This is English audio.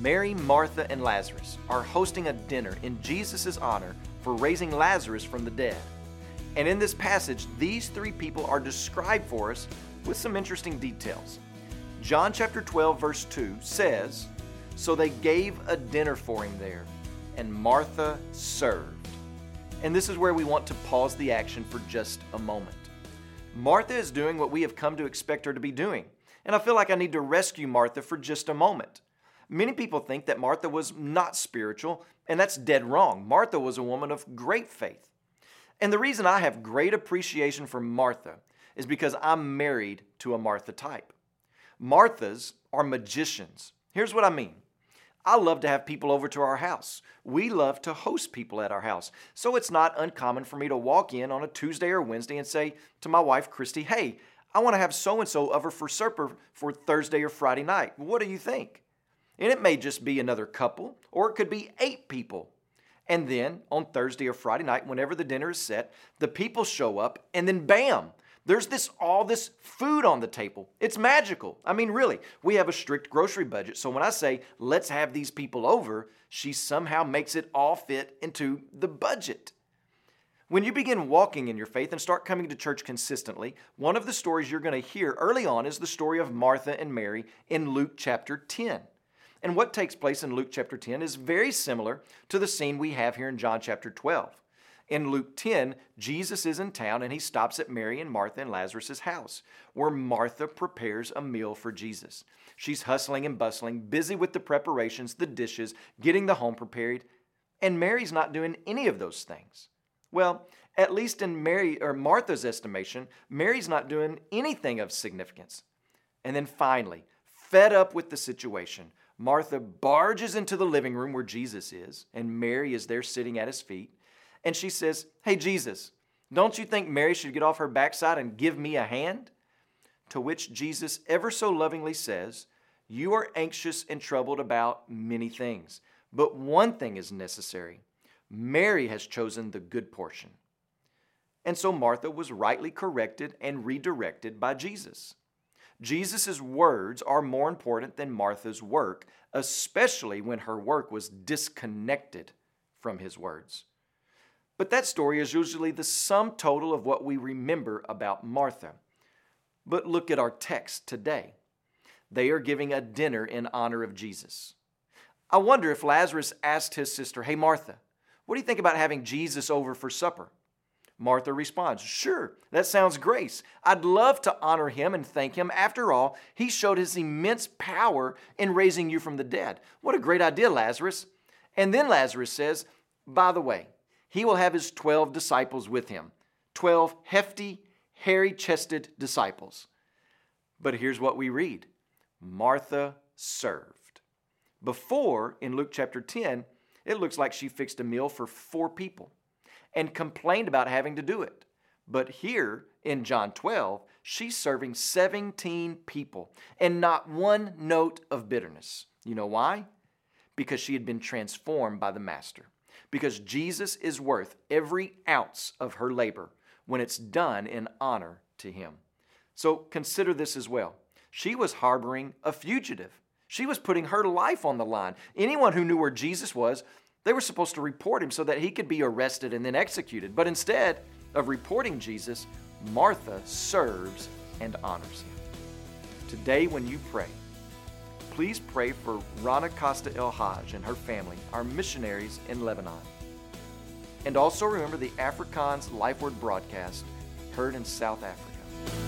Mary, Martha, and Lazarus are hosting a dinner in Jesus' honor for raising Lazarus from the dead. And in this passage, these three people are described for us with some interesting details. John chapter 12, verse 2 says, So they gave a dinner for him there, and Martha served. And this is where we want to pause the action for just a moment. Martha is doing what we have come to expect her to be doing. And I feel like I need to rescue Martha for just a moment. Many people think that Martha was not spiritual, and that's dead wrong. Martha was a woman of great faith. And the reason I have great appreciation for Martha is because I'm married to a Martha type. Marthas are magicians. Here's what I mean I love to have people over to our house. We love to host people at our house. So it's not uncommon for me to walk in on a Tuesday or Wednesday and say to my wife, Christy, hey, I want to have so and so over for supper for Thursday or Friday night. What do you think? And it may just be another couple, or it could be eight people. And then on Thursday or Friday night, whenever the dinner is set, the people show up, and then bam, there's this all this food on the table. It's magical. I mean, really, we have a strict grocery budget. So when I say, let's have these people over, she somehow makes it all fit into the budget. When you begin walking in your faith and start coming to church consistently, one of the stories you're going to hear early on is the story of Martha and Mary in Luke chapter 10. And what takes place in Luke chapter 10 is very similar to the scene we have here in John chapter 12. In Luke 10, Jesus is in town and he stops at Mary and Martha and Lazarus' house, where Martha prepares a meal for Jesus. She's hustling and bustling, busy with the preparations, the dishes, getting the home prepared, and Mary's not doing any of those things. Well, at least in Mary or Martha's estimation, Mary's not doing anything of significance. And then finally, fed up with the situation, Martha barges into the living room where Jesus is, and Mary is there sitting at his feet. And she says, Hey, Jesus, don't you think Mary should get off her backside and give me a hand? To which Jesus ever so lovingly says, You are anxious and troubled about many things, but one thing is necessary. Mary has chosen the good portion. And so Martha was rightly corrected and redirected by Jesus. Jesus' words are more important than Martha's work, especially when her work was disconnected from his words. But that story is usually the sum total of what we remember about Martha. But look at our text today. They are giving a dinner in honor of Jesus. I wonder if Lazarus asked his sister, Hey, Martha, what do you think about having Jesus over for supper? Martha responds, Sure, that sounds great. I'd love to honor him and thank him. After all, he showed his immense power in raising you from the dead. What a great idea, Lazarus. And then Lazarus says, By the way, he will have his 12 disciples with him 12 hefty, hairy chested disciples. But here's what we read Martha served. Before, in Luke chapter 10, it looks like she fixed a meal for four people and complained about having to do it. But here in John 12, she's serving 17 people and not one note of bitterness. You know why? Because she had been transformed by the Master. Because Jesus is worth every ounce of her labor when it's done in honor to Him. So consider this as well. She was harboring a fugitive. She was putting her life on the line. Anyone who knew where Jesus was they were supposed to report him so that he could be arrested and then executed. But instead of reporting Jesus, Martha serves and honors him. Today, when you pray, please pray for Rana Costa El Haj and her family, our missionaries in Lebanon. And also remember the Afrikaans Life Word broadcast heard in South Africa.